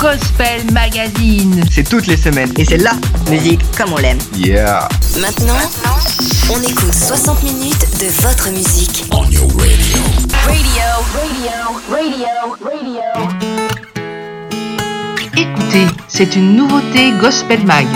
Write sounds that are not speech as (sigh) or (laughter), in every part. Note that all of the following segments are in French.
Gospel Magazine. C'est toutes les semaines. Et c'est la musique comme on l'aime. Yeah. Maintenant, on écoute 60 minutes de votre musique. On your radio. Radio, radio, radio, radio. Écoutez, c'est une nouveauté Gospel Mag.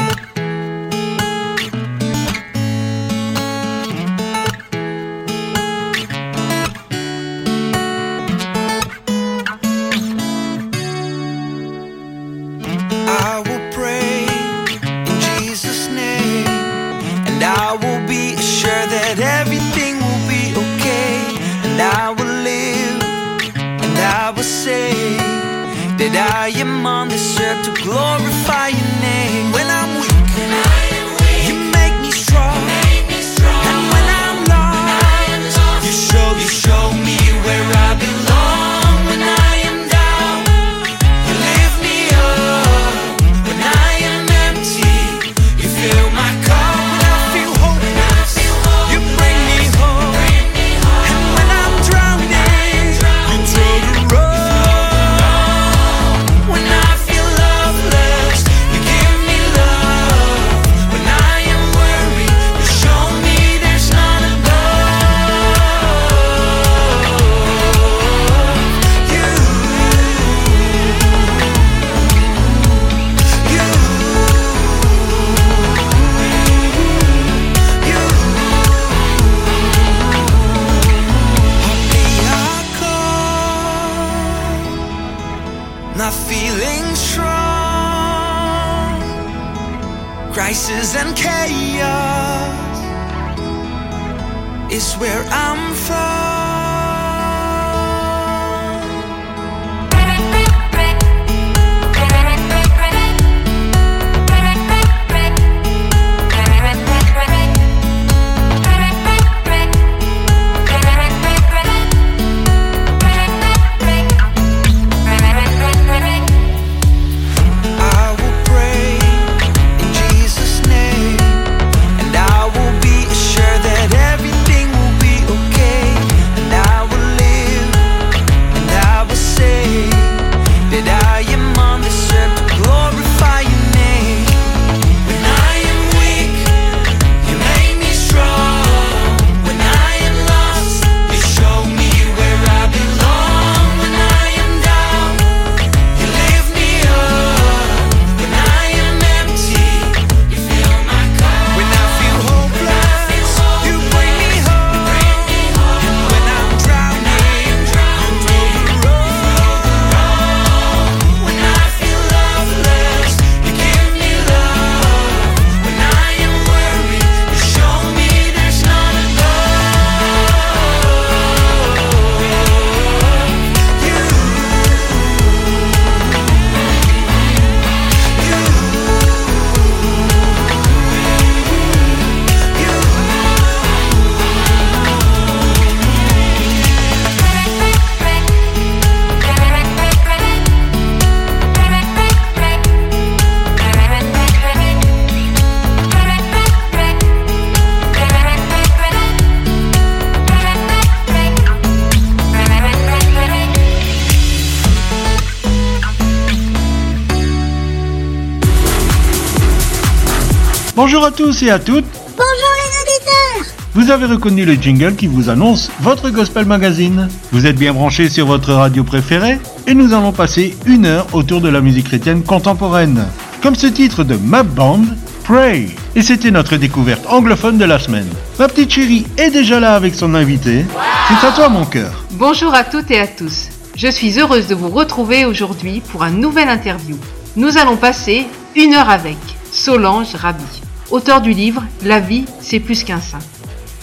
And chaos is where I'm from. Bonjour à tous et à toutes. Bonjour les auditeurs Vous avez reconnu le jingle qui vous annonce votre Gospel Magazine. Vous êtes bien branchés sur votre radio préférée et nous allons passer une heure autour de la musique chrétienne contemporaine. Comme ce titre de Map Band, Pray. Et c'était notre découverte anglophone de la semaine. Ma petite chérie est déjà là avec son invité. C'est à toi mon cœur. Bonjour à toutes et à tous. Je suis heureuse de vous retrouver aujourd'hui pour un nouvel interview. Nous allons passer une heure avec Solange Rabi, auteur du livre La vie, c'est plus qu'un saint.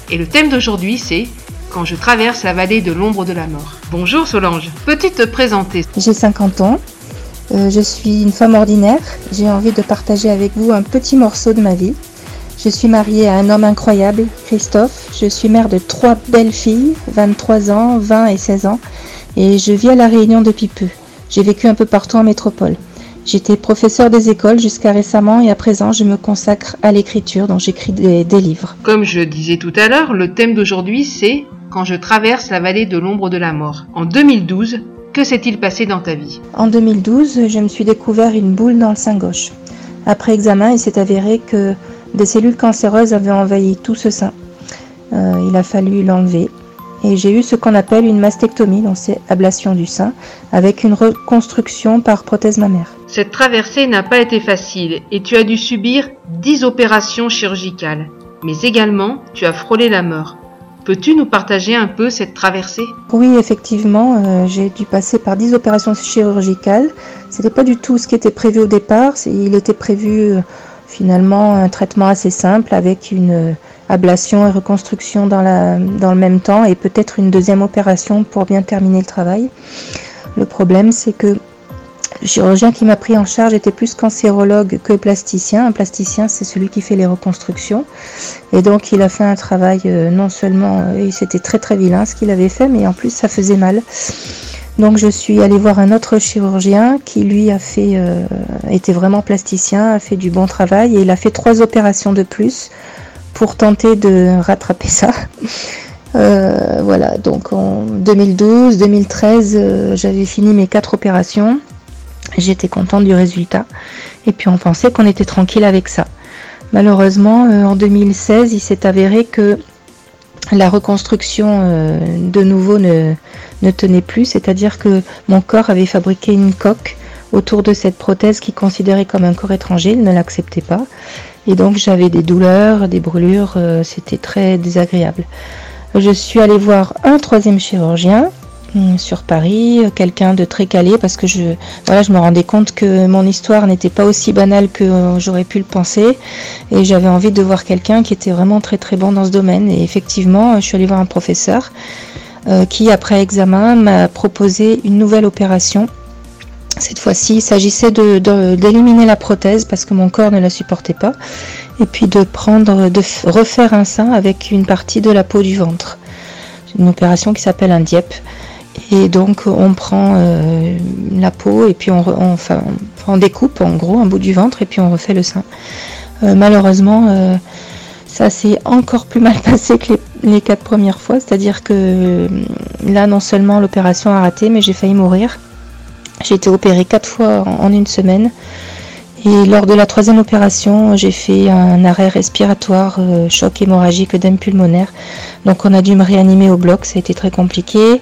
Et le thème d'aujourd'hui, c'est Quand je traverse la vallée de l'ombre de la mort. Bonjour Solange, peux-tu te présenter? J'ai 50 ans, Euh, je suis une femme ordinaire, j'ai envie de partager avec vous un petit morceau de ma vie. Je suis mariée à un homme incroyable, Christophe, je suis mère de trois belles filles, 23 ans, 20 et 16 ans, et je vis à La Réunion depuis peu. J'ai vécu un peu partout en métropole. J'étais professeur des écoles jusqu'à récemment et à présent je me consacre à l'écriture dont j'écris des, des livres. Comme je disais tout à l'heure, le thème d'aujourd'hui c'est Quand je traverse la vallée de l'ombre de la mort. En 2012, Que s'est-il passé dans ta vie? En 2012, je me suis découvert une boule dans le sein gauche. Après examen, il s'est avéré que des cellules cancéreuses avaient envahi tout ce sein. Euh, il a fallu l'enlever. Et j'ai eu ce qu'on appelle une mastectomie, donc c'est ablation du sein, avec une reconstruction par prothèse mammaire. Cette traversée n'a pas été facile et tu as dû subir 10 opérations chirurgicales. Mais également, tu as frôlé la mort. Peux-tu nous partager un peu cette traversée? Oui, effectivement, euh, j'ai dû passer par 10 opérations chirurgicales. C'était pas du tout ce qui était prévu au départ. Il était prévu euh, finalement un traitement assez simple avec une euh, ablation et reconstruction dans le même temps et peut-être une deuxième opération pour bien terminer le travail. Le problème, c'est que le chirurgien qui m'a pris en charge était plus cancérologue que plasticien. Un plasticien, c'est celui qui fait les reconstructions. Et donc, il a fait un travail euh, non seulement, euh, et c'était très très vilain ce qu'il avait fait, mais en plus, ça faisait mal. Donc, je suis allée voir un autre chirurgien qui, lui, a fait, euh, était vraiment plasticien, a fait du bon travail et il a fait trois opérations de plus pour tenter de rattraper ça. (laughs) Euh, voilà, donc en 2012, 2013, euh, j'avais fini mes quatre opérations. J'étais contente du résultat. Et puis on pensait qu'on était tranquille avec ça. Malheureusement, euh, en 2016, il s'est avéré que la reconstruction euh, de nouveau ne, tenait plus, c'est-à-dire que mon corps avait fabriqué une coque autour de cette prothèse qui considérait comme un corps étranger, il ne l'acceptait pas. Et donc j'avais des douleurs, des brûlures, euh, c'était très désagréable. Je suis allée voir un troisième chirurgien sur Paris, euh, quelqu'un de très calé parce que je, voilà, je me rendais compte que mon histoire n'était pas aussi banale que euh, j'aurais pu le penser et j'avais envie de voir quelqu'un qui était vraiment très très bon dans ce domaine. Et effectivement, je suis allée voir un professeur euh, qui, après examen, m'a proposé une nouvelle opération. Cette fois-ci, il s'agissait de- d'éliminer la prothèse parce que mon corps ne la supportait pas et puis de prendre, de refaire un sein avec une partie de la peau du ventre. Une opération qui s'appelle un DIEP. Et donc on prend euh, la peau et puis on, découpe en gros un bout du ventre et puis on refait le sein. Euh, malheureusement, euh, ça s'est encore plus mal (laughs) passé que les, quatre premières fois. C'est-à-dire que là, non seulement l'opération a raté, mais j'ai failli mourir. J'ai été opérée quatre fois en, une semaine. Et lors de la troisième opération, j'ai fait un arrêt respiratoire, choc hémorragique œdème pulmonaire. Donc on a dû me réanimer au bloc, ça a été très compliqué.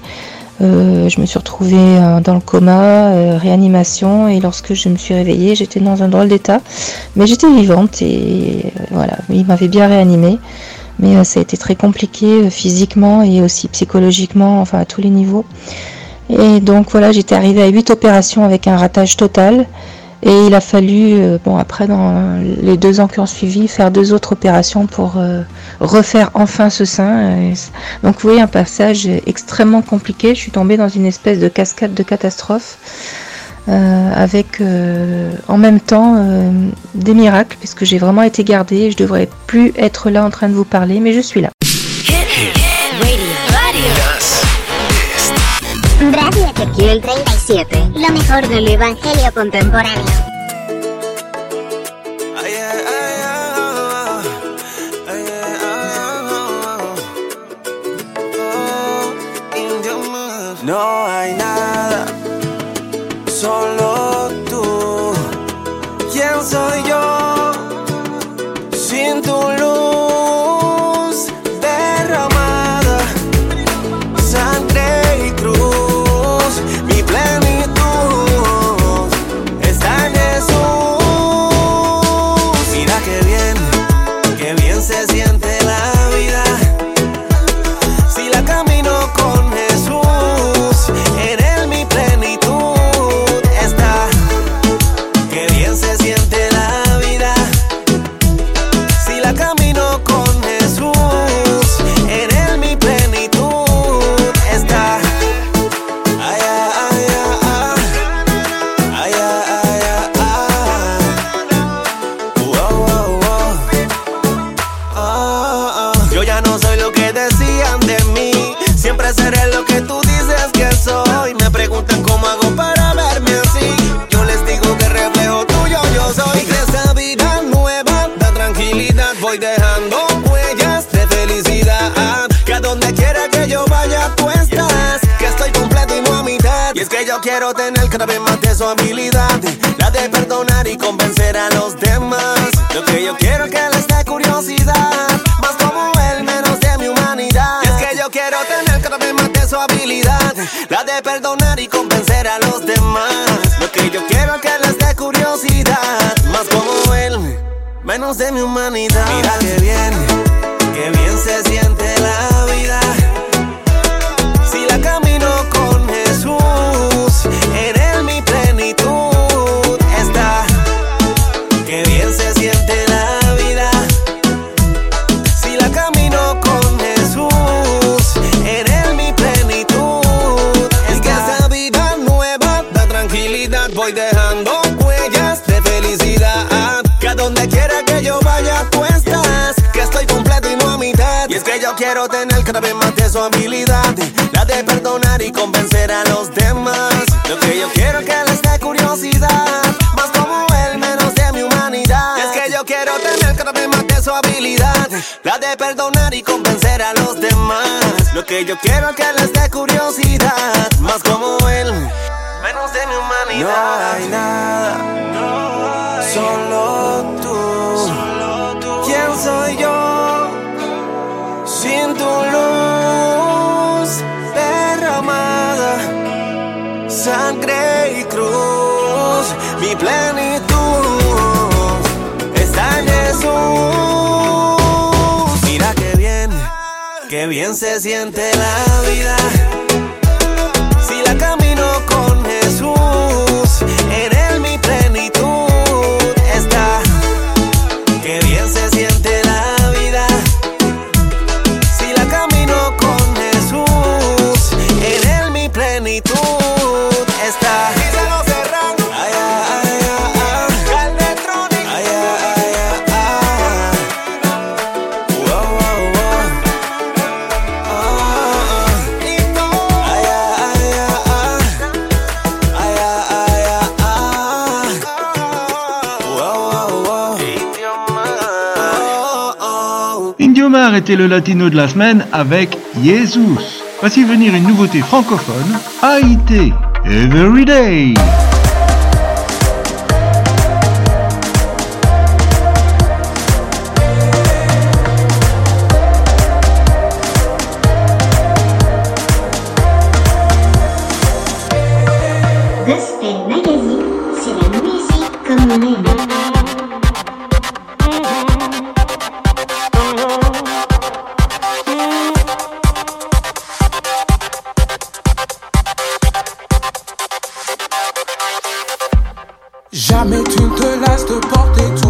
Euh, je me suis retrouvée euh, dans le coma, euh, réanimation, et lorsque je me suis réveillée, j'étais dans un drôle d'état. Mais j'étais vivante et euh, voilà, il m'avait bien réanimée. Mais ça a été très compliqué physiquement et aussi psychologiquement, enfin à tous les niveaux. Et donc voilà, j'étais arrivée à 8 opérations avec un ratage total. Et il a fallu, euh, bon après dans les deux ans qui ont suivi, faire deux autres opérations pour euh, refaire enfin ce sein. Et donc vous voyez un passage extrêmement compliqué. Je suis tombée dans une espèce de cascade de catastrophes euh, avec euh, en même temps euh, des miracles puisque j'ai vraiment été gardée. Je devrais plus être là en train de vous parler, mais je suis là. Radio 37, lo mejor del Evangelio contemporáneo. yo quiero tener cada vez más de su habilidad, la de perdonar y convencer a los demás. Lo que yo quiero es que les dé curiosidad, más como él, menos de mi humanidad. No hay nada, solo, tú. solo tú. ¿Quién soy yo sin tu luz derramada, sangre y cruz, mi plenitud? Bien se siente la vida. arrêter le latino de la semaine avec Jesus. Voici venir une nouveauté francophone, Haïti, Everyday. Jamais tu ne te lasses de porter ton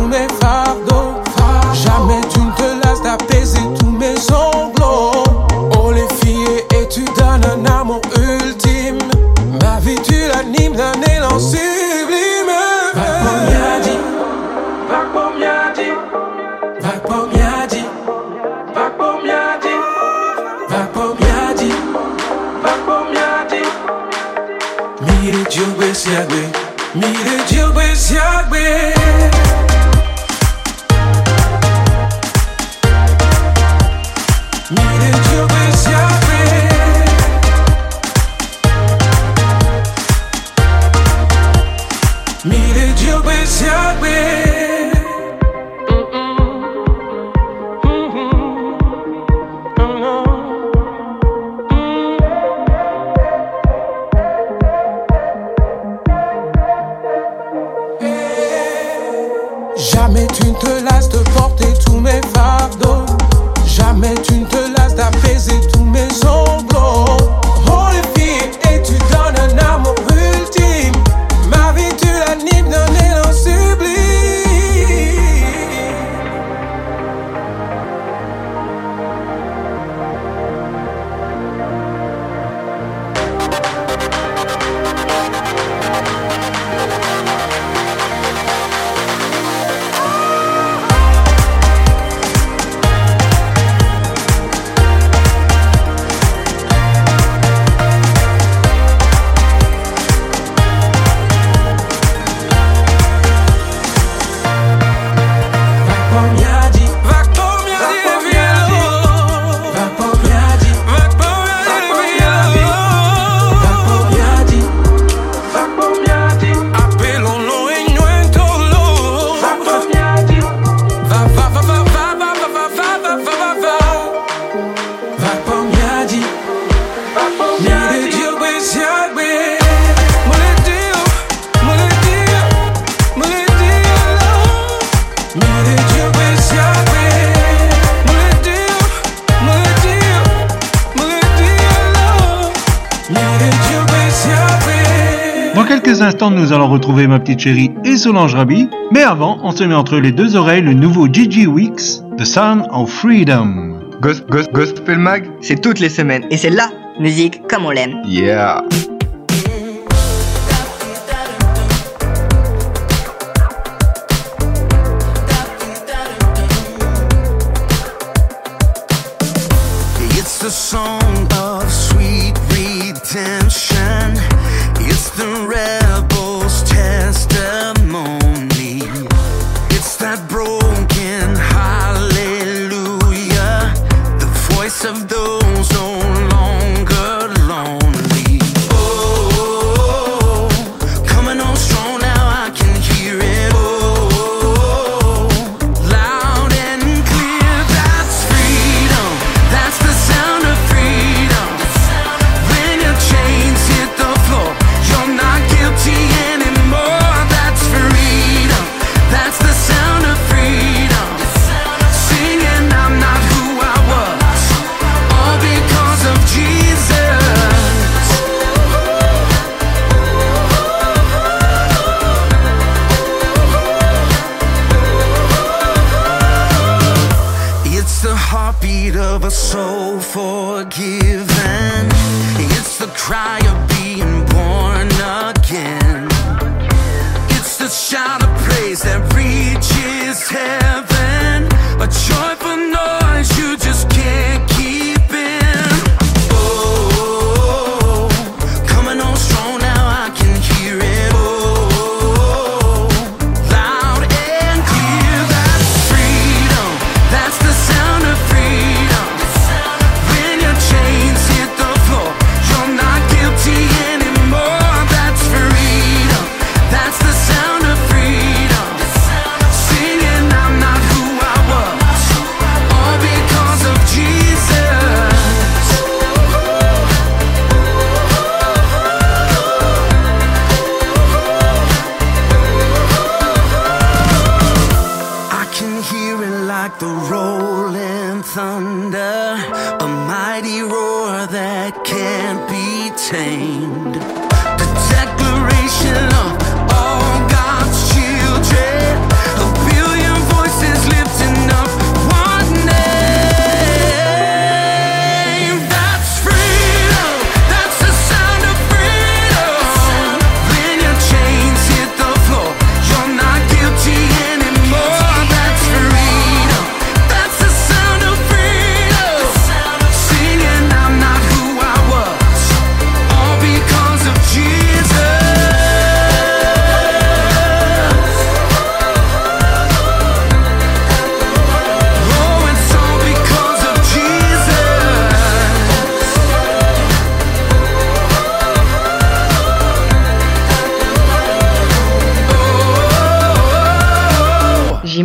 chérie et Solange Rabi. Mais avant, on se met entre les deux oreilles le nouveau Gigi Weeks, The Sound of Freedom. Gos- gos- Gospel Mag, c'est toutes les semaines. Et c'est la musique comme on l'aime. Yeah.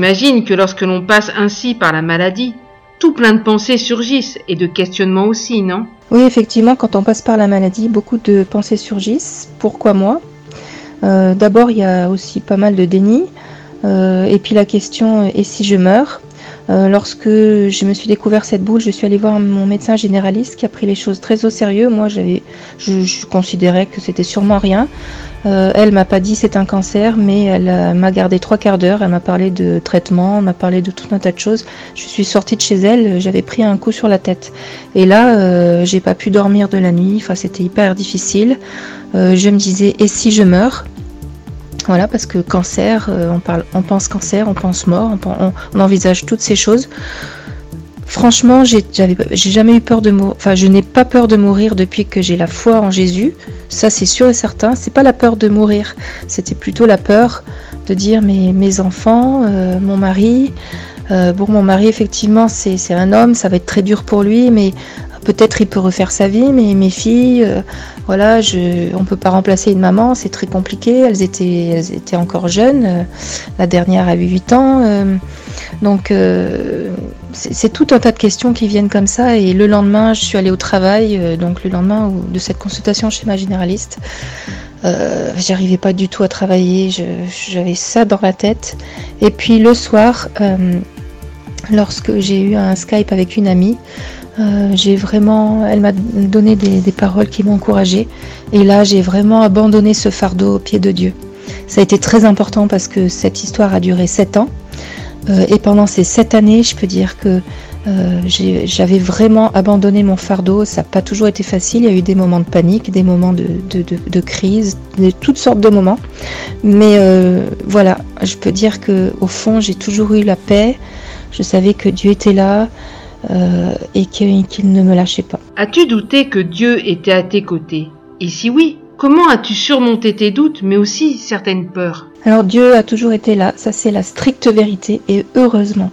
J'imagine que lorsque l'on passe ainsi par la maladie, tout plein de pensées surgissent et de questionnements aussi, non? Oui, effectivement, quand on passe par la maladie, beaucoup de pensées surgissent. Pourquoi moi? Euh, D'abord, il y a aussi pas mal de déni. Euh, et puis la question, et si je meurs? Euh, Lorsque je me suis découvert cette boule, je suis allée voir mon médecin généraliste qui a pris les choses très au sérieux. Moi, j'avais, je, considérais que c'était sûrement rien. Euh, elle m'a pas dit c'est un cancer, mais elle euh, m'a gardé trois quarts d'heure. Elle m'a parlé de traitement, m'a parlé de tout un tas de choses. Je suis sortie de chez elle, j'avais pris un coup sur la tête. Et là, euh, j'ai pas pu dormir de la nuit. Enfin, c'était hyper difficile. Je me disais et si je meurs? Voilà, parce que cancer, euh, on, parle, on pense cancer, on pense mort, on, envisage toutes ces choses. Franchement, j'ai jamais eu peur de mourir. Enfin, je n'ai pas peur de mourir depuis que j'ai la foi en Jésus. Ça, c'est sûr et certain. C'est pas la peur de mourir. C'était plutôt la peur de dire mes, mes enfants, euh, mon mari. Euh, bon, mon mari, effectivement, c'est un homme. Ça va être très dur pour lui, mais peut-être il peut refaire sa vie. Mais mes filles, euh, voilà, on peut pas remplacer une maman. C'est très compliqué. Elles étaient, elles étaient encore jeunes. Euh, La dernière avait 8 ans. donc, c'est tout un tas de questions qui viennent comme ça. Et le lendemain, je suis allée au travail, donc le lendemain de cette consultation chez ma généraliste. J'arrivais pas du tout à travailler, j'avais ça dans la tête. Et puis le soir, lorsque j'ai eu un Skype avec une amie, Euh, j'ai vraiment, elle m'a donné des, paroles qui m'ont encouragée. Et là, j'ai vraiment abandonné ce fardeau au pied de Dieu. Ça a été très important parce que cette histoire a duré sept ans. Euh, et pendant ces sept années, je peux dire que euh, j'avais vraiment abandonné mon fardeau. Ça n'a pas toujours été facile. Il y a eu des moments de panique, des moments de, de- crise, toutes sortes de moments. Mais voilà, je peux dire que au fond, j'ai toujours eu la paix. Je savais que Dieu était là euh, et qu'il ne me lâchait pas. As-tu douté que Dieu était à tes côtés? Et si oui, comment as-tu surmonté tes doutes, mais aussi certaines peurs? Alors Dieu a toujours été là, ça c'est la stricte vérité et heureusement.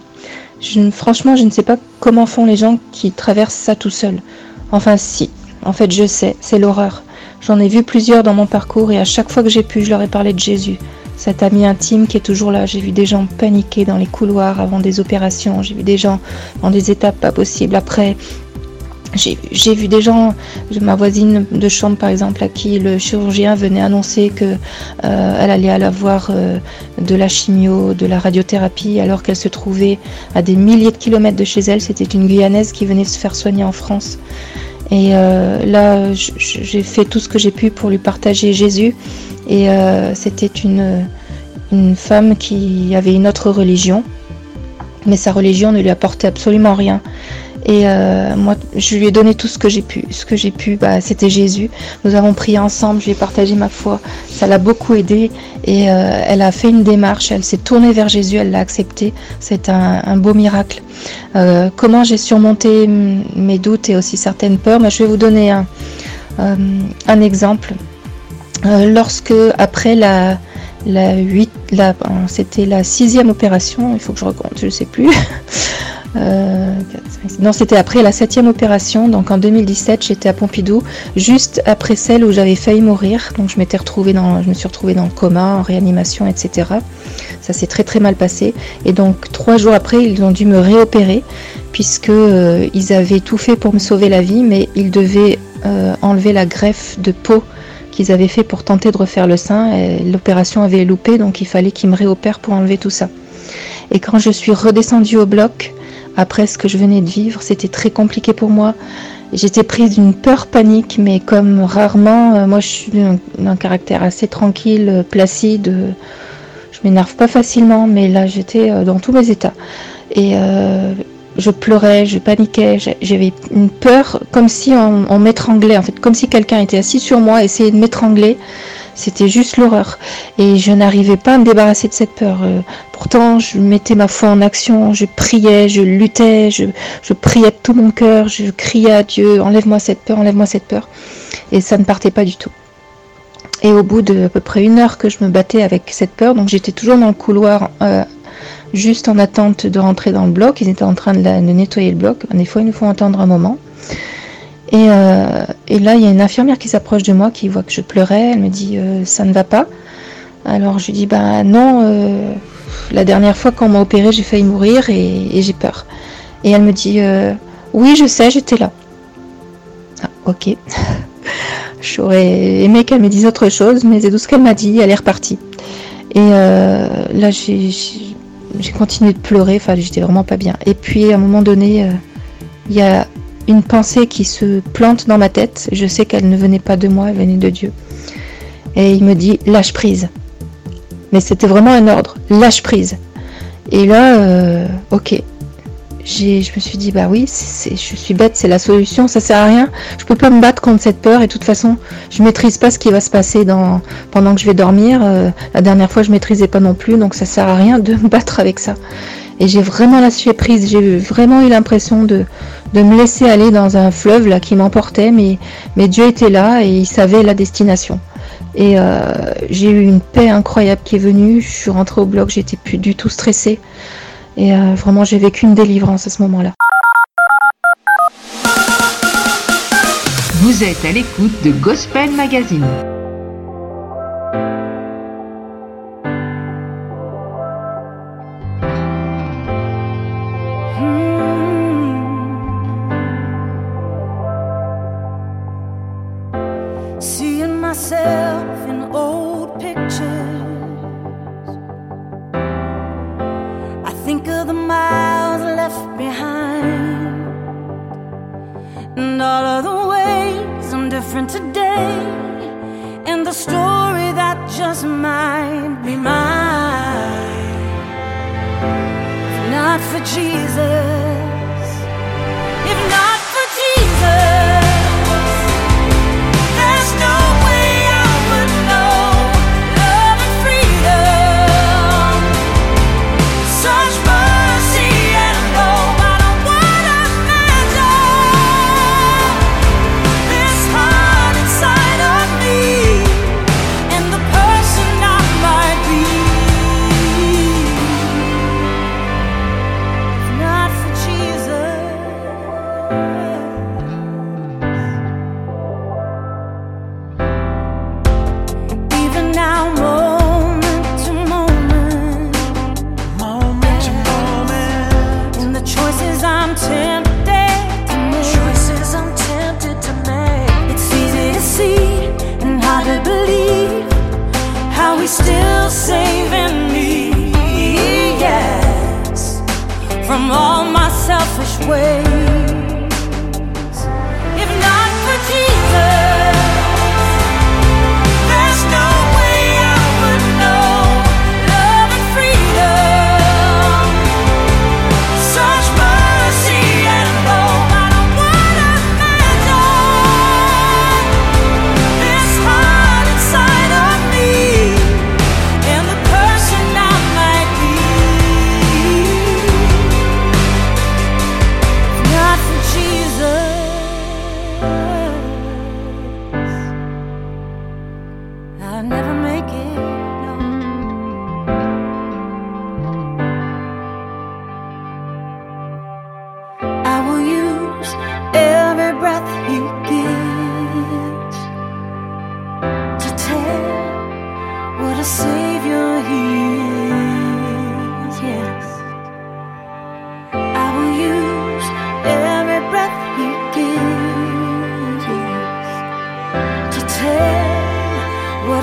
Je, franchement, je ne sais pas comment font les gens qui traversent ça tout seuls. Enfin si, en fait je sais, c'est l'horreur. J'en ai vu plusieurs dans mon parcours et à chaque fois que j'ai pu, je leur ai parlé de Jésus. Cet ami intime qui est toujours là. J'ai vu des gens paniquer dans les couloirs avant des opérations. J'ai vu des gens dans des étapes pas possibles après. J'ai vu des gens, ma voisine de chambre par exemple, à qui le chirurgien venait annoncer que euh, allait aller avoir euh, de la chimio, de la radiothérapie, alors qu'elle se trouvait à des milliers de kilomètres de chez elle. C'était une Guyanaise qui venait se faire soigner en France. Et euh, là, j'ai fait tout ce que j'ai pu pour lui partager Jésus. Et euh, c'était une femme qui avait une autre religion, mais sa religion ne lui apportait absolument rien. Et euh, moi, je lui ai donné tout ce que j'ai pu. Ce que j'ai pu, bah, c'était Jésus. Nous avons prié ensemble, je lui ai partagé ma foi. Ça l'a beaucoup aidé et euh, elle a fait une démarche. Elle s'est tournée vers Jésus, elle l'a accepté. C'est un, beau miracle. Euh, comment j'ai surmonté mes doutes et aussi certaines peurs? Mais Je vais vous donner un, exemple. Lorsque, après la, la 8, la, c'était la sixième opération, il faut que je recompte, je ne sais plus. (laughs) Euh, non, c'était après la septième opération. Donc en 2017, j'étais à Pompidou, juste après celle où j'avais failli mourir. Donc je m'étais retrouvée dans, je me suis retrouvée dans le coma, en réanimation, etc. Ça s'est très très mal passé. Et donc trois jours après, ils ont dû me réopérer puisque euh, ils avaient tout fait pour me sauver la vie, mais ils devaient euh, enlever la greffe de peau qu'ils avaient fait pour tenter de refaire le sein. L'opération avait loupé, donc il fallait qu'ils me réopèrent pour enlever tout ça. Et quand je suis redescendue au bloc, après ce que je venais de vivre, c'était très compliqué pour moi. J'étais prise d'une peur panique, mais comme rarement, euh, moi je suis d'un caractère assez tranquille, euh, placide, euh, je m'énerve pas facilement, mais là j'étais dans tous mes états. Et je pleurais, je paniquais, j'avais une peur comme si on, on m'étranglait, en fait, comme si quelqu'un était assis sur moi, essayait de m'étrangler. C'était juste l'horreur. Et je n'arrivais pas à me débarrasser de cette peur. Euh, pourtant, je mettais ma foi en action, je priais, je luttais, je, je priais de tout mon cœur, je criais à Dieu, enlève-moi cette peur, enlève-moi cette peur. Et ça ne partait pas du tout. Et au bout de peu près une heure que je me battais avec cette peur, donc j'étais toujours dans le couloir, euh, juste en attente de rentrer dans le bloc. Ils étaient en train de, nettoyer le bloc. Des fois, il nous faut attendre un moment. Et, euh, et là, il y a une infirmière qui s'approche de moi, qui voit que je pleurais. Elle me dit euh, ça ne va pas. Alors je lui dis bah non. euh, la dernière fois qu'on m'a opéré, j'ai failli mourir et, j'ai peur. Et elle me dit oui, je sais, j'étais là. Ah, ok. (laughs) J'aurais aimé qu'elle me dise autre chose, mais c'est tout ce qu'elle m'a dit. Elle est repartie. Et là, j'ai continué de pleurer. Enfin, j'étais vraiment pas bien. Et puis à un moment donné, il y a une pensée qui se plante dans ma tête. Je sais qu'elle ne venait pas de moi, elle venait de Dieu. Et il me dit lâche prise. Mais c'était vraiment un ordre, lâche prise. Et là, euh, ok. Je me suis dit, bah oui, je suis bête, c'est la solution, ça sert à rien. Je peux pas me battre contre cette peur et de toute façon, je maîtrise pas ce qui va se passer pendant que je vais dormir. Euh, la dernière fois, je maîtrisais pas non plus, donc ça sert à rien de me battre avec ça. Et j'ai vraiment lâché prise, j'ai vraiment eu l'impression de, me laisser aller dans un fleuve qui m'emportait, mais, mais Dieu était là et il savait la destination. Et euh, j'ai eu une paix incroyable qui est venue. Je suis rentrée au bloc, j'étais plus du tout stressée. Et euh, vraiment, j'ai vécu une délivrance à ce moment-là. Vous êtes à l'écoute de Gospel Magazine.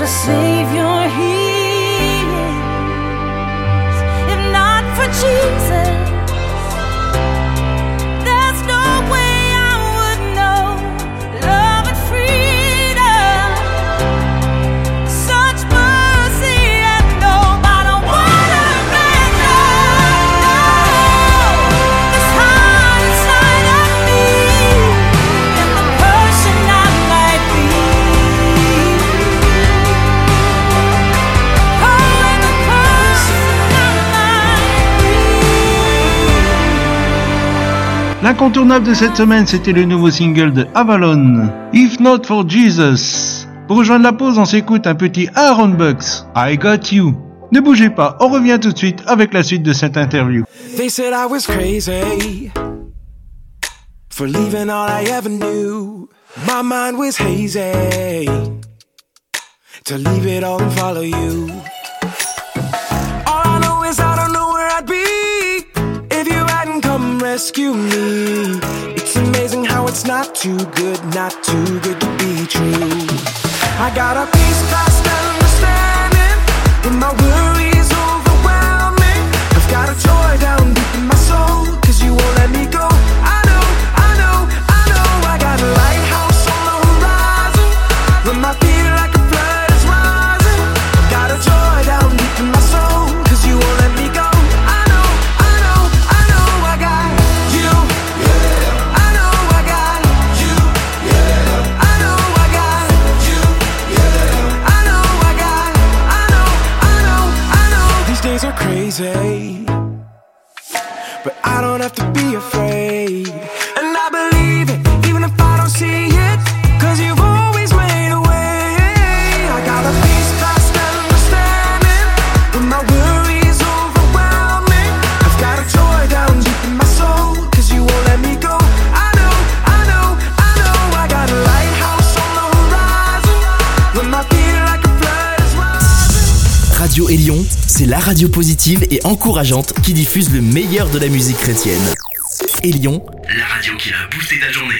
Savior he is. If not for Jesus, L'incontournable de cette semaine, c'était le nouveau single de Avalon, If Not For Jesus. Pour rejoindre la pause, on s'écoute un petit Aaron Bucks, I Got You. Ne bougez pas, on revient tout de suite avec la suite de cette interview. They said I was crazy for leaving all I ever knew. To leave it all follow you. Rescue me. It's amazing how it's not too good, not too good to be true. I got a peace past understanding when my worries overwhelm me. I've got a joy down deep in my soul, cause you won't let me go. I know, I know, I know. I got a lighthouse on the horizon when my crazy, but I don't have to be afraid. And I believe it, even if I don't see it, cause you've always made a way. I got a peace past understanding when my worries overwhelm me. I've got a joy down deep in my soul, cause you won't let me go. I know, I know, I know. I got a lighthouse on the horizon when like a flood is rising. Radio Élion, c'est la radio positive et encourageante qui diffuse le meilleur de la musique chrétienne. Élion, la radio qui a boosté ta journée.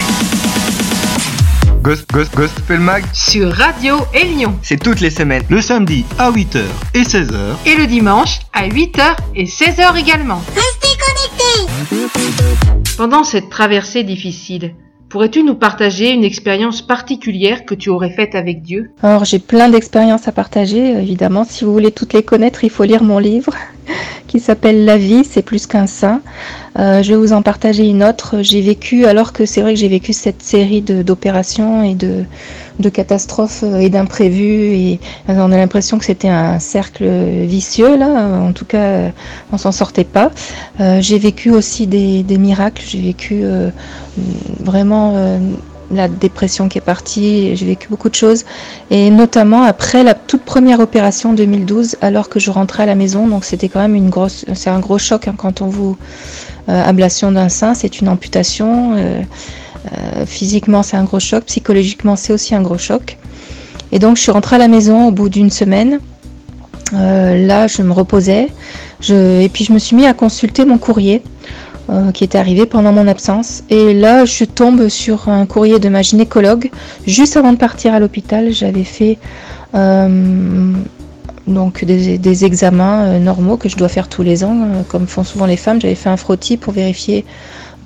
Ghost, Ghost, Gospel Mag, sur Radio Élion c'est toutes les semaines. Le samedi à 8h et 16h. et le dimanche à 8h et 16h également. Restez connectés Pendant cette traversée difficile, Pourrais-tu nous partager une expérience particulière que tu aurais faite avec Dieu? Alors j'ai plein d'expériences à partager, évidemment. Si vous voulez toutes les connaître, il faut lire mon livre (laughs) qui s'appelle La vie, c'est plus qu'un saint. Euh, je vais vous en partager une autre. J'ai vécu, alors que c'est vrai que j'ai vécu cette série d'opérations et de, de catastrophes euh, et d'imprévus, et on a l'impression que c'était un cercle vicieux, là. En tout cas, euh, on s'en sortait pas. Euh, j'ai vécu aussi des, des miracles. J'ai vécu euh, vraiment euh, la dépression qui est partie. J'ai vécu beaucoup de choses. Et notamment après la toute première opération en 2012, alors que je rentrais à la maison. Donc c'était quand même une grosse, c'est un gros choc hein, quand on vous euh, ablation d'un sein, c'est une amputation. euh, euh, physiquement, c'est un gros choc. Psychologiquement, c'est aussi un gros choc. Et donc, je suis rentrée à la maison au bout d'une semaine. Euh, là, je me reposais. Et puis, je me suis mis à consulter mon courrier euh, qui était arrivé pendant mon absence. Et là, je tombe sur un courrier de ma gynécologue. Juste avant de partir à l'hôpital, j'avais fait euh, donc des, examens euh, normaux que je dois faire tous les ans, euh, comme font souvent les femmes. J'avais fait un frottis pour vérifier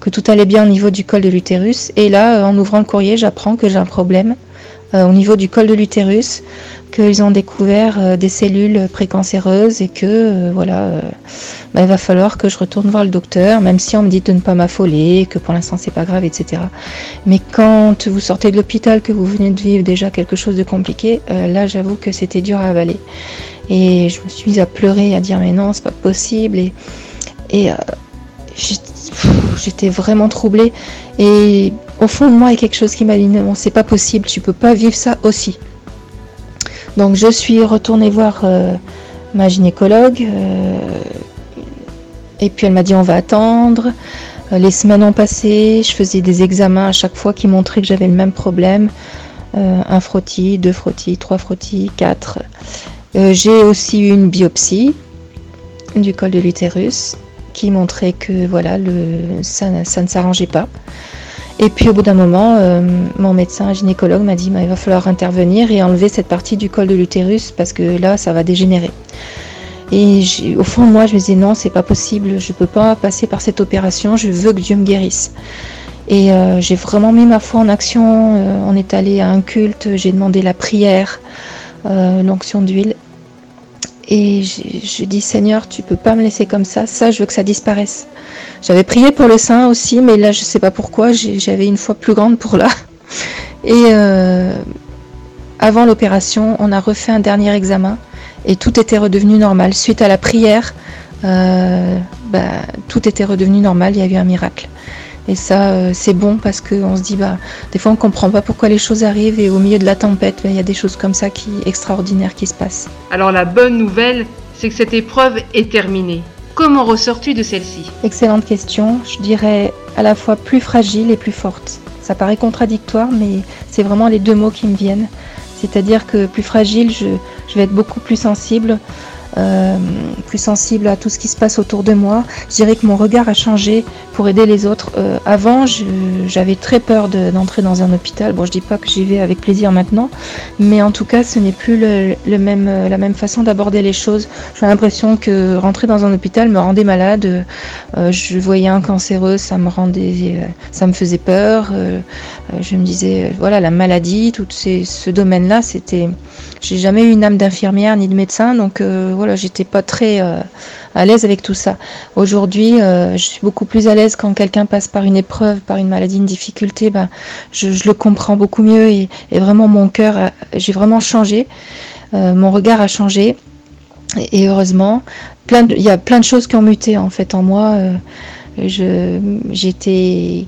que tout allait bien au niveau du col de l'utérus. Et là, euh, en ouvrant le courrier, j'apprends que j'ai un problème au niveau du col de l'utérus, qu'ils ont découvert euh, des cellules précancéreuses et que euh, voilà, euh, bah, il va falloir que je retourne voir le docteur, même si on me dit de ne pas m'affoler, que pour l'instant c'est pas grave, etc. Mais quand vous sortez de l'hôpital, que vous venez de vivre déjà quelque chose de compliqué, là j'avoue que c'était dur à avaler. Et je me suis mise à pleurer, à dire mais non, c'est pas possible. Et, et j'étais vraiment troublée. Et au fond de moi, il y a quelque chose qui m'a dit non, c'est pas possible, tu peux pas vivre ça aussi. Donc je suis retournée voir euh, ma gynécologue. euh, et puis elle m'a dit on va attendre. Euh, Les semaines ont passé, je faisais des examens à chaque fois qui montraient que j'avais le même problème. Un frottis, deux frottis, trois frottis, quatre. J'ai aussi eu une biopsie du col de l'utérus qui montrait que voilà, ça ne s'arrangeait pas. Et puis au bout d'un moment, euh, mon médecin gynécologue m'a dit bah, il va falloir intervenir et enlever cette partie du col de l'utérus parce que là, ça va dégénérer. Et au fond moi, je me disais non, c'est pas possible, je peux pas passer par cette opération, je veux que Dieu me guérisse. Et euh, j'ai vraiment mis ma foi en action. euh, on est allé à un culte, j'ai demandé la prière, euh, l'onction d'huile. Et j'ai dit Seigneur, tu peux pas me laisser comme ça, ça je veux que ça disparaisse. J'avais prié pour le sein aussi, mais là je sais pas pourquoi, j'avais une foi plus grande pour là. (laughs) Et euh, avant l'opération, on a refait un dernier examen et tout était redevenu normal. Suite à la prière, euh, bah, tout était redevenu normal, il y a eu un miracle. Et ça, euh, c'est bon parce qu'on se dit, bah, des fois on comprend pas pourquoi les choses arrivent et au milieu de la tempête, bah, il y a des choses comme ça qui extraordinaires qui se passent. Alors la bonne nouvelle, c'est que cette épreuve est terminée. Comment ressors-tu de celle-ci? Excellente question. Je dirais à la fois plus fragile et plus forte. Ça paraît contradictoire, mais c'est vraiment les deux mots qui me viennent. C'est-à-dire que plus fragile, je, je vais être beaucoup plus sensible, euh, plus sensible à tout ce qui se passe autour de moi. Je dirais que mon regard a changé pour aider les autres. Euh, avant, j'avais très peur de- d'entrer dans un hôpital. Bon, je dis pas que j'y vais avec plaisir maintenant, mais en tout cas, ce n'est plus le, même, euh, la même façon d'aborder les choses. J'ai l'impression que rentrer dans un hôpital me rendait malade. Euh, je voyais un cancéreux, ça me rendait, euh, ça me faisait peur. Je me disais, voilà, la maladie, tout ce domaine-là, c'était. J'ai jamais eu une âme d'infirmière ni de médecin, donc voilà, j'étais pas très à l'aise avec tout ça. Aujourd'hui, euh, je suis beaucoup plus à l'aise quand quelqu'un passe par une épreuve, par une maladie, une difficulté. Ben, je, le comprends beaucoup mieux et, vraiment mon cœur, j'ai vraiment changé. Euh, mon regard a changé et, heureusement, plein il y a plein de choses qui ont muté en fait en moi. Euh, j'étais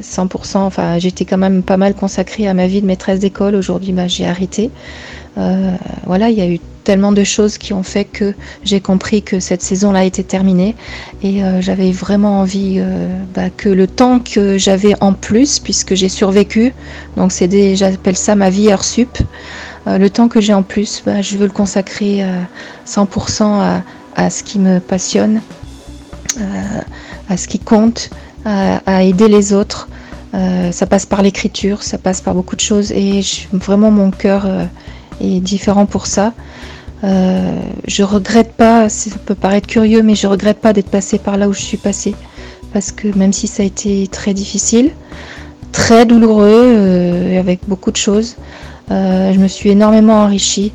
100%, enfin j'étais quand même pas mal consacrée à ma vie de maîtresse d'école. Aujourd'hui, bah, j'ai arrêté. Euh, voilà, il y a eu tellement de choses qui ont fait que j'ai compris que cette saison-là était terminée et euh, j'avais vraiment envie euh, bah, que le temps que j'avais en plus, puisque j'ai survécu, donc c'est j'appelle ça ma vie hors sup, le temps que j'ai en plus, bah, je veux le consacrer euh, 100% à, ce qui me passionne, à ce qui compte, à, aider les autres. Ça passe par l'écriture, ça passe par beaucoup de choses et vraiment mon cœur différent pour ça. Euh, je regrette pas, ça peut paraître curieux, mais je regrette pas d'être passée par là où je suis passée. Parce que même si ça a été très difficile, très douloureux euh, avec beaucoup de choses. Euh, je me suis énormément enrichie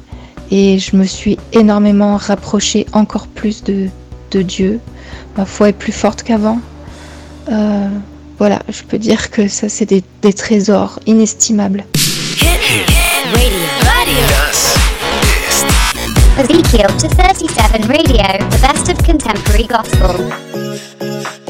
et je me suis énormément rapprochée encore plus de, Dieu. Ma foi est plus forte qu'avant. Voilà, je peux dire que ça, c'est des trésors inestimables. Ezekiel to 37 Radio, the best of contemporary gospel.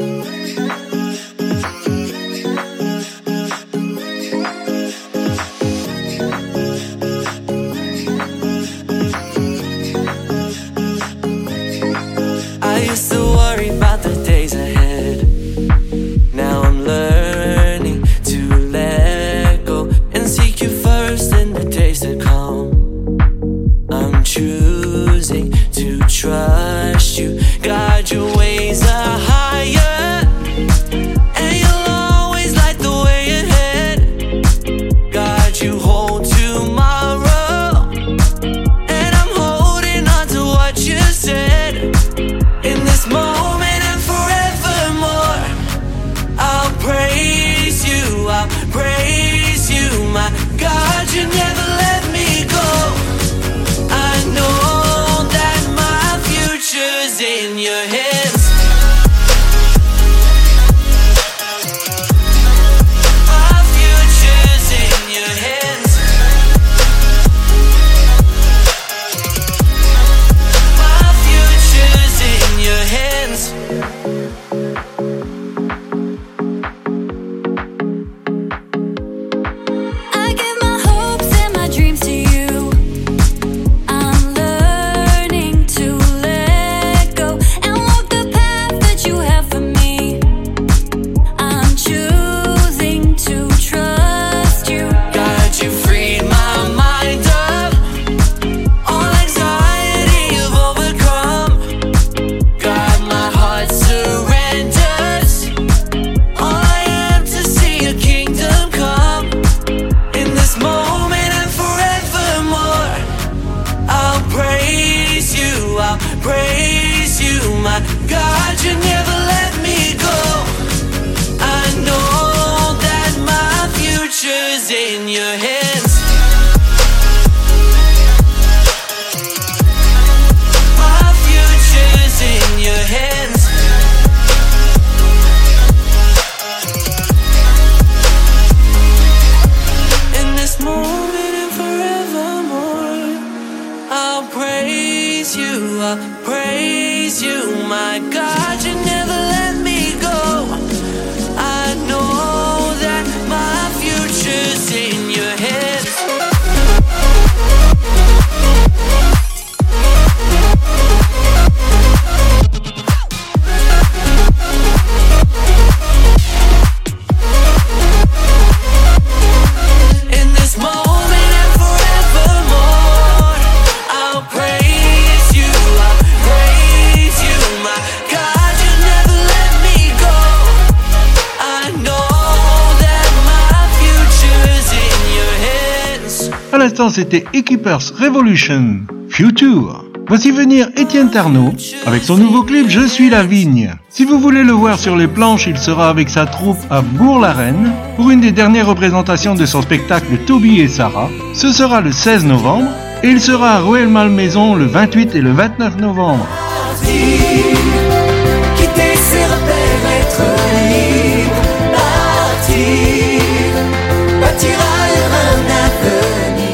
L'instant, c'était Equippers Revolution Future. Voici venir Étienne Tarnot avec son nouveau clip Je suis la vigne. Si vous voulez le voir sur les planches, il sera avec sa troupe à Bourg-la-Reine pour une des dernières représentations de son spectacle Toby et Sarah. Ce sera le 16 novembre et il sera à Rueil-Malmaison le 28 et le 29 novembre.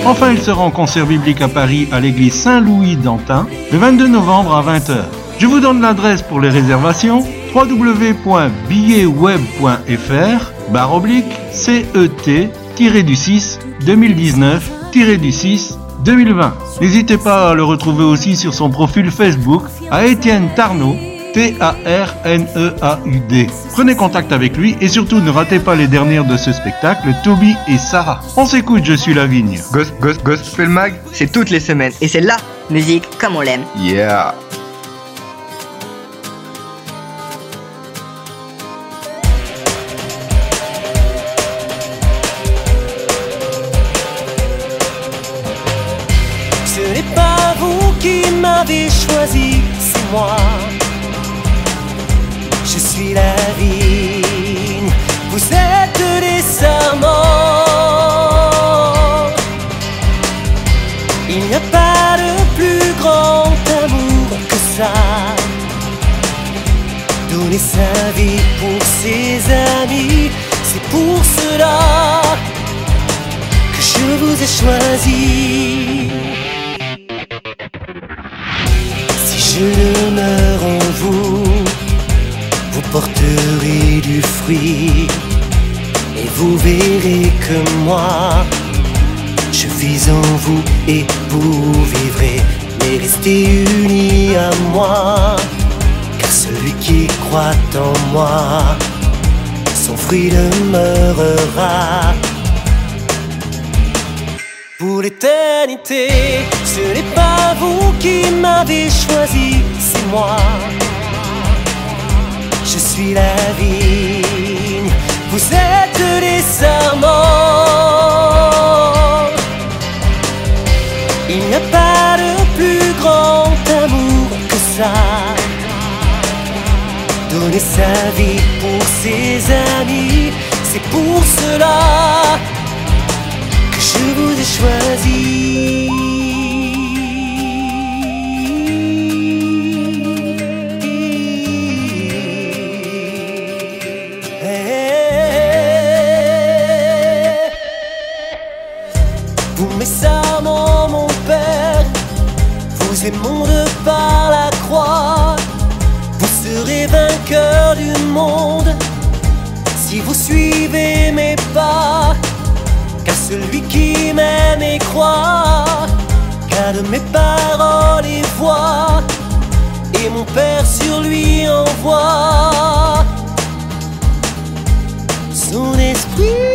Enfin, il sera en concert biblique à Paris à l'église Saint-Louis d'Antin le 22 novembre à 20h. Je vous donne l'adresse pour les réservations www.billetweb.fr barre oblique CET-du-6 2019-du-6 2020. N'hésitez pas à le retrouver aussi sur son profil Facebook à Étienne Tarnaud T-A-R-N-E-A-U-D. Prenez contact avec lui et surtout ne ratez pas les dernières de ce spectacle, Toby et Sarah. On s'écoute, je suis la vigne. Ghost, Ghost, Gospel Mag, c'est toutes les semaines. Et c'est la musique comme on l'aime. Yeah. Si je demeure en vous, vous porterez du fruit. Et vous verrez que moi, je vis en vous et vous vivrez. Mais restez unis à moi, car celui qui croit en moi, son fruit demeurera. Pour l'éternité, ce n'est pas vous qui m'avez choisi, c'est moi. Je suis la vigne, vous êtes les serments. Il n'y a pas de plus grand amour que ça. Donner sa vie pour ses amis, c'est pour cela je vous ai choisi. Vous mes mon Père, vous aimons de par la croix. Vous serez vainqueur du monde si vous suivez mes pas. Car celui qui m'aime et croit garde mes paroles et voix. Et mon Père sur lui envoie son Ce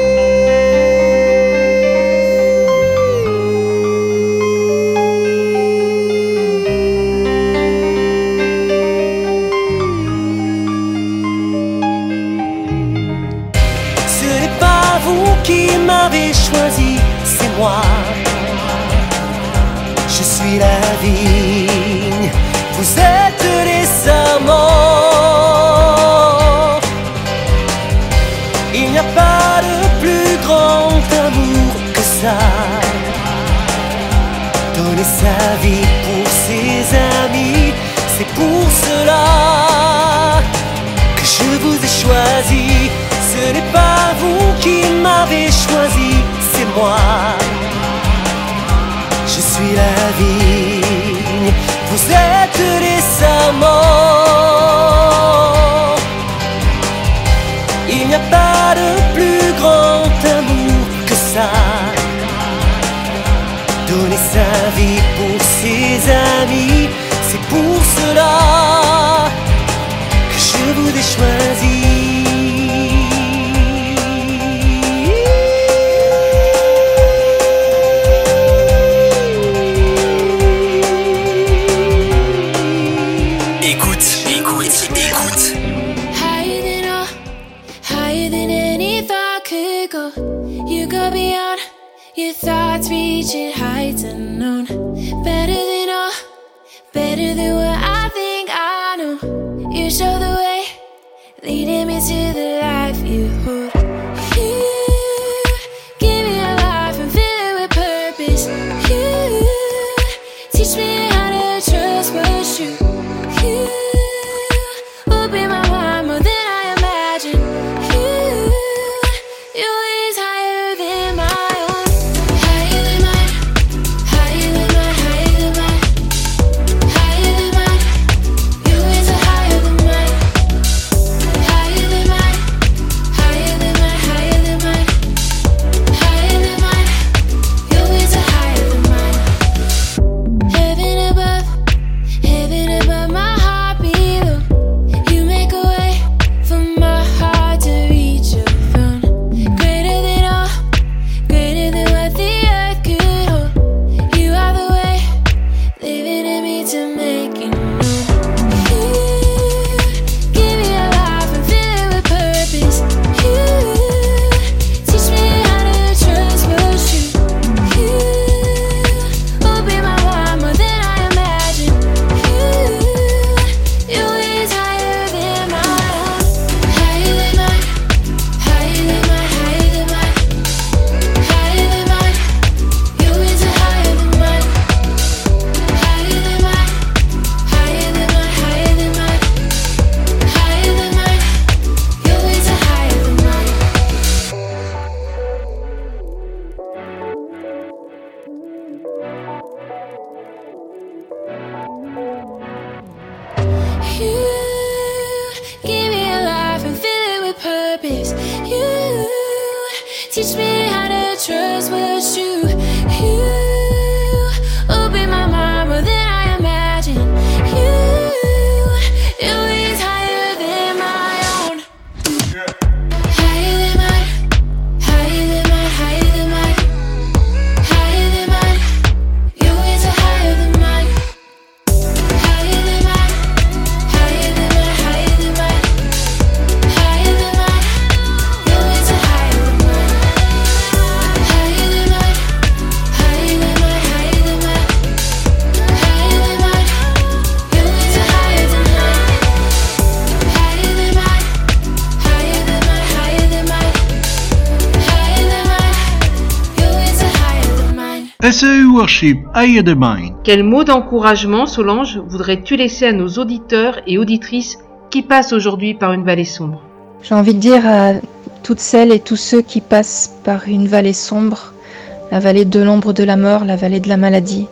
SEU Worship, I the Mind. Quel mot d'encouragement, Solange, voudrais-tu laisser à nos auditeurs et auditrices qui passent aujourd'hui par une vallée sombre? J'ai envie de dire à toutes celles et tous ceux qui passent par une vallée sombre, la vallée de l'ombre de la mort, la vallée de la maladie,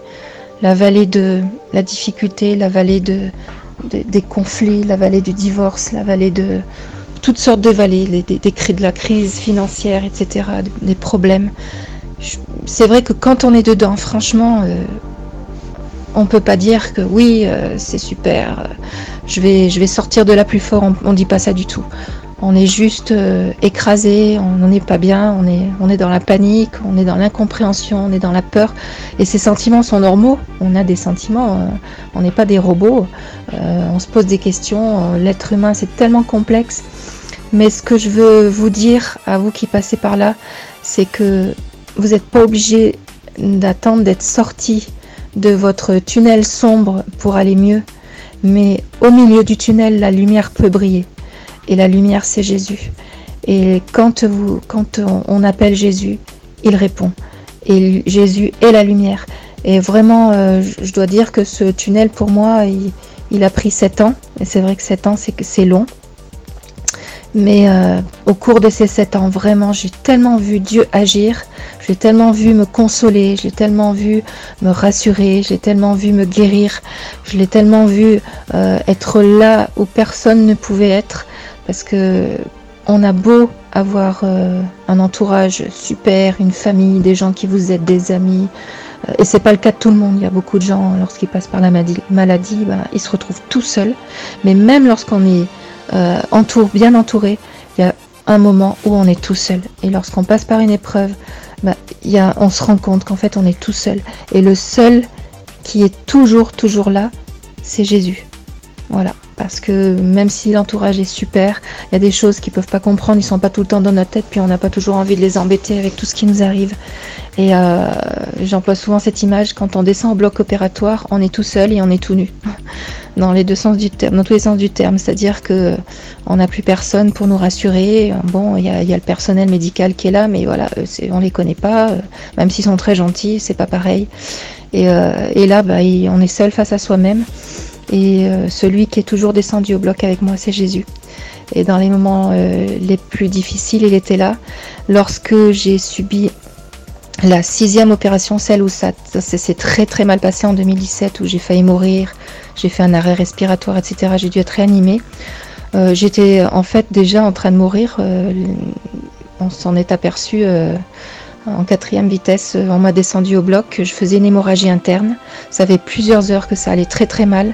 la vallée de la difficulté, la vallée de, de- des conflits, la vallée du divorce, la vallée de toutes sortes de vallées, les- des, des cris de la crise financière, etc., des problèmes. C'est vrai que quand on est dedans, franchement, euh, on peut pas dire que oui, euh, c'est super, euh, je vais, sortir de là plus fort. On, on dit pas ça du tout. On est juste écrasé, on n'en est pas bien, on est, dans la panique, on est dans l'incompréhension, on est dans la peur. Et ces sentiments sont normaux. On a des sentiments, on n'est pas des robots. On se pose des questions. L'être humain, c'est tellement complexe. Mais ce que je veux vous dire à vous qui passez par là, c'est que vous n'êtes pas obligé d'attendre d'être sorti de votre tunnel sombre pour aller mieux. Mais au milieu du tunnel, la lumière peut briller. Et la lumière, c'est Jésus. Et quand, on, appelle Jésus, il répond. Et Jésus est la lumière. Et vraiment, euh, je- dois dire que ce tunnel, pour moi, il, a pris sept ans. Et c'est vrai que sept ans, c'est long. Mais euh, au cours de ces sept ans, vraiment, j'ai tellement vu Dieu agir, j'ai tellement vu me consoler, j'ai tellement vu me rassurer, j'ai tellement vu me guérir, je l'ai tellement vu euh, être là où personne ne pouvait être, parce que on a beau avoir euh, un entourage super, une famille, des gens qui vous aident, des amis, euh, et c'est pas le cas de tout le monde. Il y a beaucoup de gens, lorsqu'ils passent par la maladie, ben, ils se retrouvent tout seuls. Mais même lorsqu'on est euh, bien entouré, il y a un moment où on est tout seul. Et lorsqu'on passe par une épreuve, il y a, on se rend compte qu'en fait on est tout seul. Et le seul qui est toujours, toujours là, c'est Jésus. Voilà. Parce que même si l'entourage est super, il y a des choses qu'ils peuvent pas comprendre, ils sont pas tout le temps dans notre tête, puis on n'a pas toujours envie de les embêter avec tout ce qui nous arrive. Et euh, j'emploie souvent cette image, quand on descend au bloc opératoire, on est tout seul et on est tout nu. (laughs) Dans les deux sens du terme, dans tous les sens du terme. C'est-à-dire que on n'a plus personne pour nous rassurer. Bon, il y a, le personnel médical qui est là, mais voilà, euh, on les connaît pas. euh, Même s'ils sont très gentils, c'est pas pareil. Et, là, bah, on est seul face à soi-même. Et euh, celui qui est toujours descendu au bloc avec moi, c'est Jésus. Et dans les moments euh, les plus difficiles, il était là. Lorsque j'ai subi la sixième opération, celle où ça, s'est très très mal passé en 2017, où j'ai failli mourir, j'ai fait un arrêt respiratoire, etc. J'ai dû être réanimée. Euh, J'étais en fait déjà en train de mourir. on s'en est aperçu en quatrième vitesse. On m'a descendu au bloc. Je faisais une hémorragie interne. Ça fait plusieurs heures que ça allait très très mal.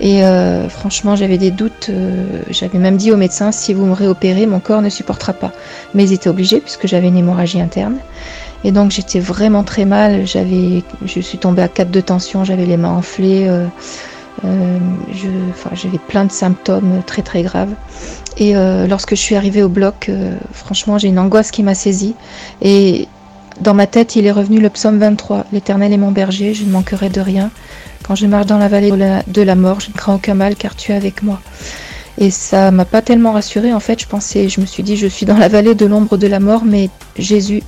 Et euh, franchement, j'avais des doutes. euh, j'avais même dit au médecin si vous me réopérez, mon corps ne supportera pas. Mais ils étaient obligés puisque j'avais une hémorragie interne. Et donc j'étais vraiment très mal. Je suis tombée à 4 de tension. J'avais les mains enflées. euh, j'avais plein de symptômes très très graves. Et lorsque je suis arrivée au bloc, franchement, j'ai une angoisse qui m'a saisie. Et dans ma tête, il est revenu le psaume 23. L'Éternel est mon berger, je ne manquerai de rien. Quand je marche dans la vallée de la, mort, je ne crains aucun mal car tu es avec moi. Et ça m'a pas tellement rassurée. En fait, je pensais, je me suis dit, je suis dans la vallée de l'ombre de la mort, mais Jésus,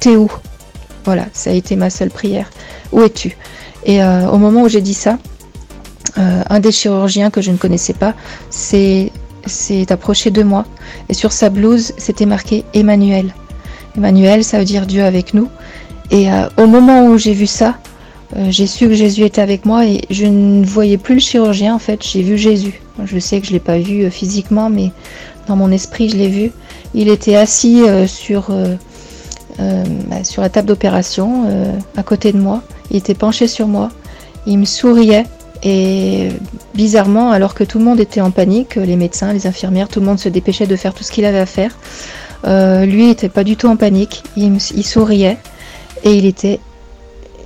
t'es où? Voilà, ça a été ma seule prière. Où es-tu? Et euh, au moment où j'ai dit ça, euh, un des chirurgiens que je ne connaissais pas s'est approché de moi et sur sa blouse c'était marqué Emmanuel. Emmanuel, ça veut dire Dieu avec nous. Et euh, au moment où j'ai vu ça, euh, j'ai su que Jésus était avec moi et je ne voyais plus le chirurgien en fait, j'ai vu Jésus. Je sais que je l'ai pas vu euh, physiquement, mais dans mon esprit je l'ai vu. Il était assis sur bah, sur la table d'opération à côté de moi. Il était penché sur moi. Il me souriait et bizarrement, alors que tout le monde était en panique, les médecins, les infirmières, tout le monde se dépêchait de faire tout ce qu'il avait à faire. Euh, lui n'était pas du tout en panique. Il, souriait et il était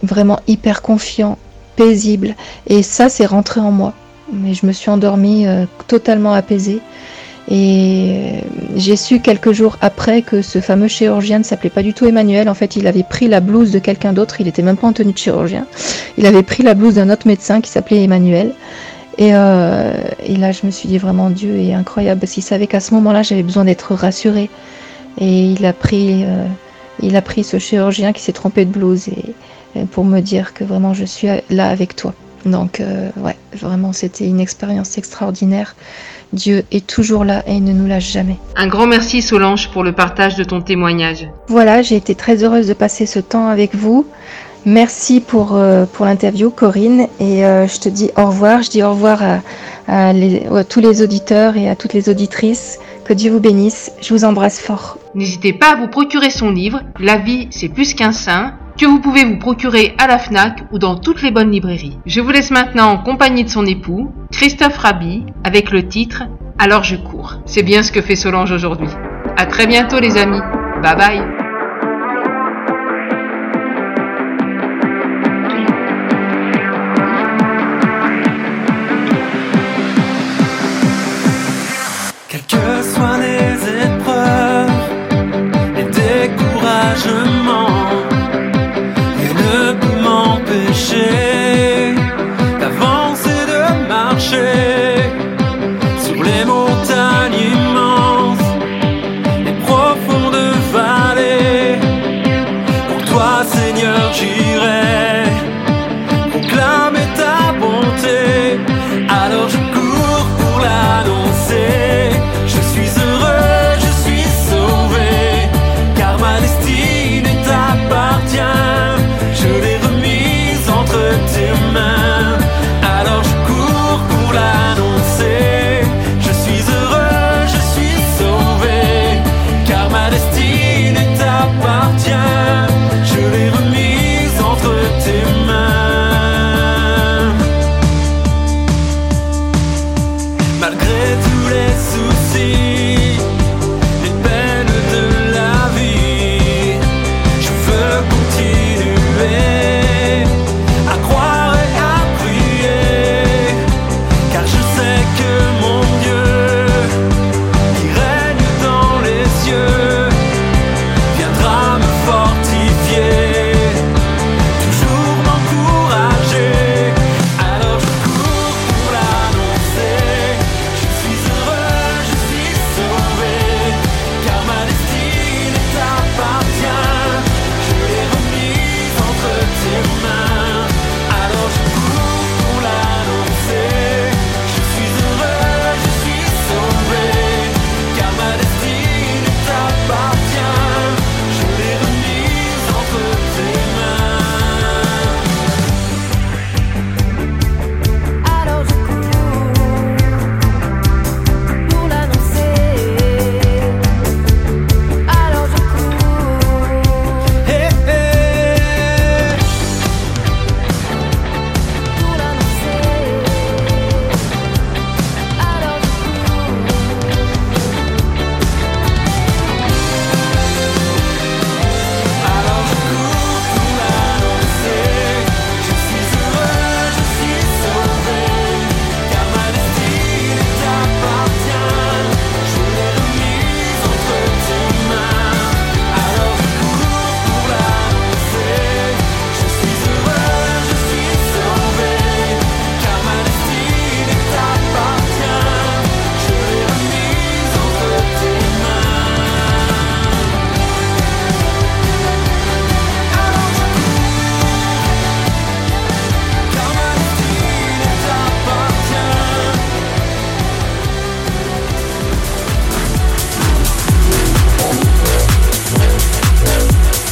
vraiment hyper confiant, paisible. Et ça, c'est rentré en moi. Mais je me suis endormie euh, totalement apaisée. Et euh, j'ai su quelques jours après que ce fameux chirurgien ne s'appelait pas du tout Emmanuel. En fait, il avait pris la blouse de quelqu'un d'autre. Il n'était même pas en tenue de chirurgien. Il avait pris la blouse d'un autre médecin qui s'appelait Emmanuel. Et là, je me suis dit vraiment Dieu est incroyable parce qu'il savait qu'à ce moment-là, j'avais besoin d'être rassurée. Et il a pris, euh, il a pris ce chirurgien qui s'est trompé de blouse et, pour me dire que vraiment je suis là avec toi. Donc euh, ouais, vraiment c'était une expérience extraordinaire. Dieu est toujours là et il ne nous lâche jamais. Un grand merci Solange pour le partage de ton témoignage. Voilà, j'ai été très heureuse de passer ce temps avec vous. Merci pour, euh, pour l'interview, Corinne. Et euh, je te dis au revoir. Je dis au revoir à, à les- à tous les auditeurs et à toutes les auditrices. Dieu vous bénisse. Je vous embrasse fort. N'hésitez pas à vous procurer son livre La vie, c'est plus qu'un sein que vous pouvez vous procurer à la FNAC ou dans toutes les bonnes librairies. Je vous laisse maintenant en compagnie de son époux, Christophe Rabi, avec le titre Alors je cours. C'est bien ce que fait Solange aujourd'hui. À très bientôt les amis. Bye bye. see.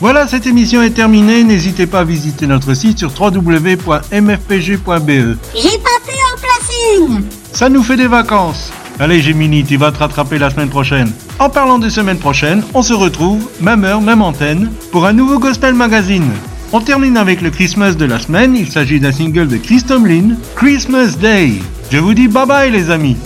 Voilà, cette émission est terminée. N'hésitez pas à visiter notre site sur www.mfpg.be. J'ai pas pu en placer une. Ça nous fait des vacances. Allez, Gémini, tu vas te rattraper la semaine prochaine. En parlant de semaine prochaine, on se retrouve, même heure, même antenne, pour un nouveau Gospel Magazine. On termine avec le Christmas de la semaine. Il s'agit d'un single de Chris Tomlin, Christmas Day. Je vous dis bye bye, les amis.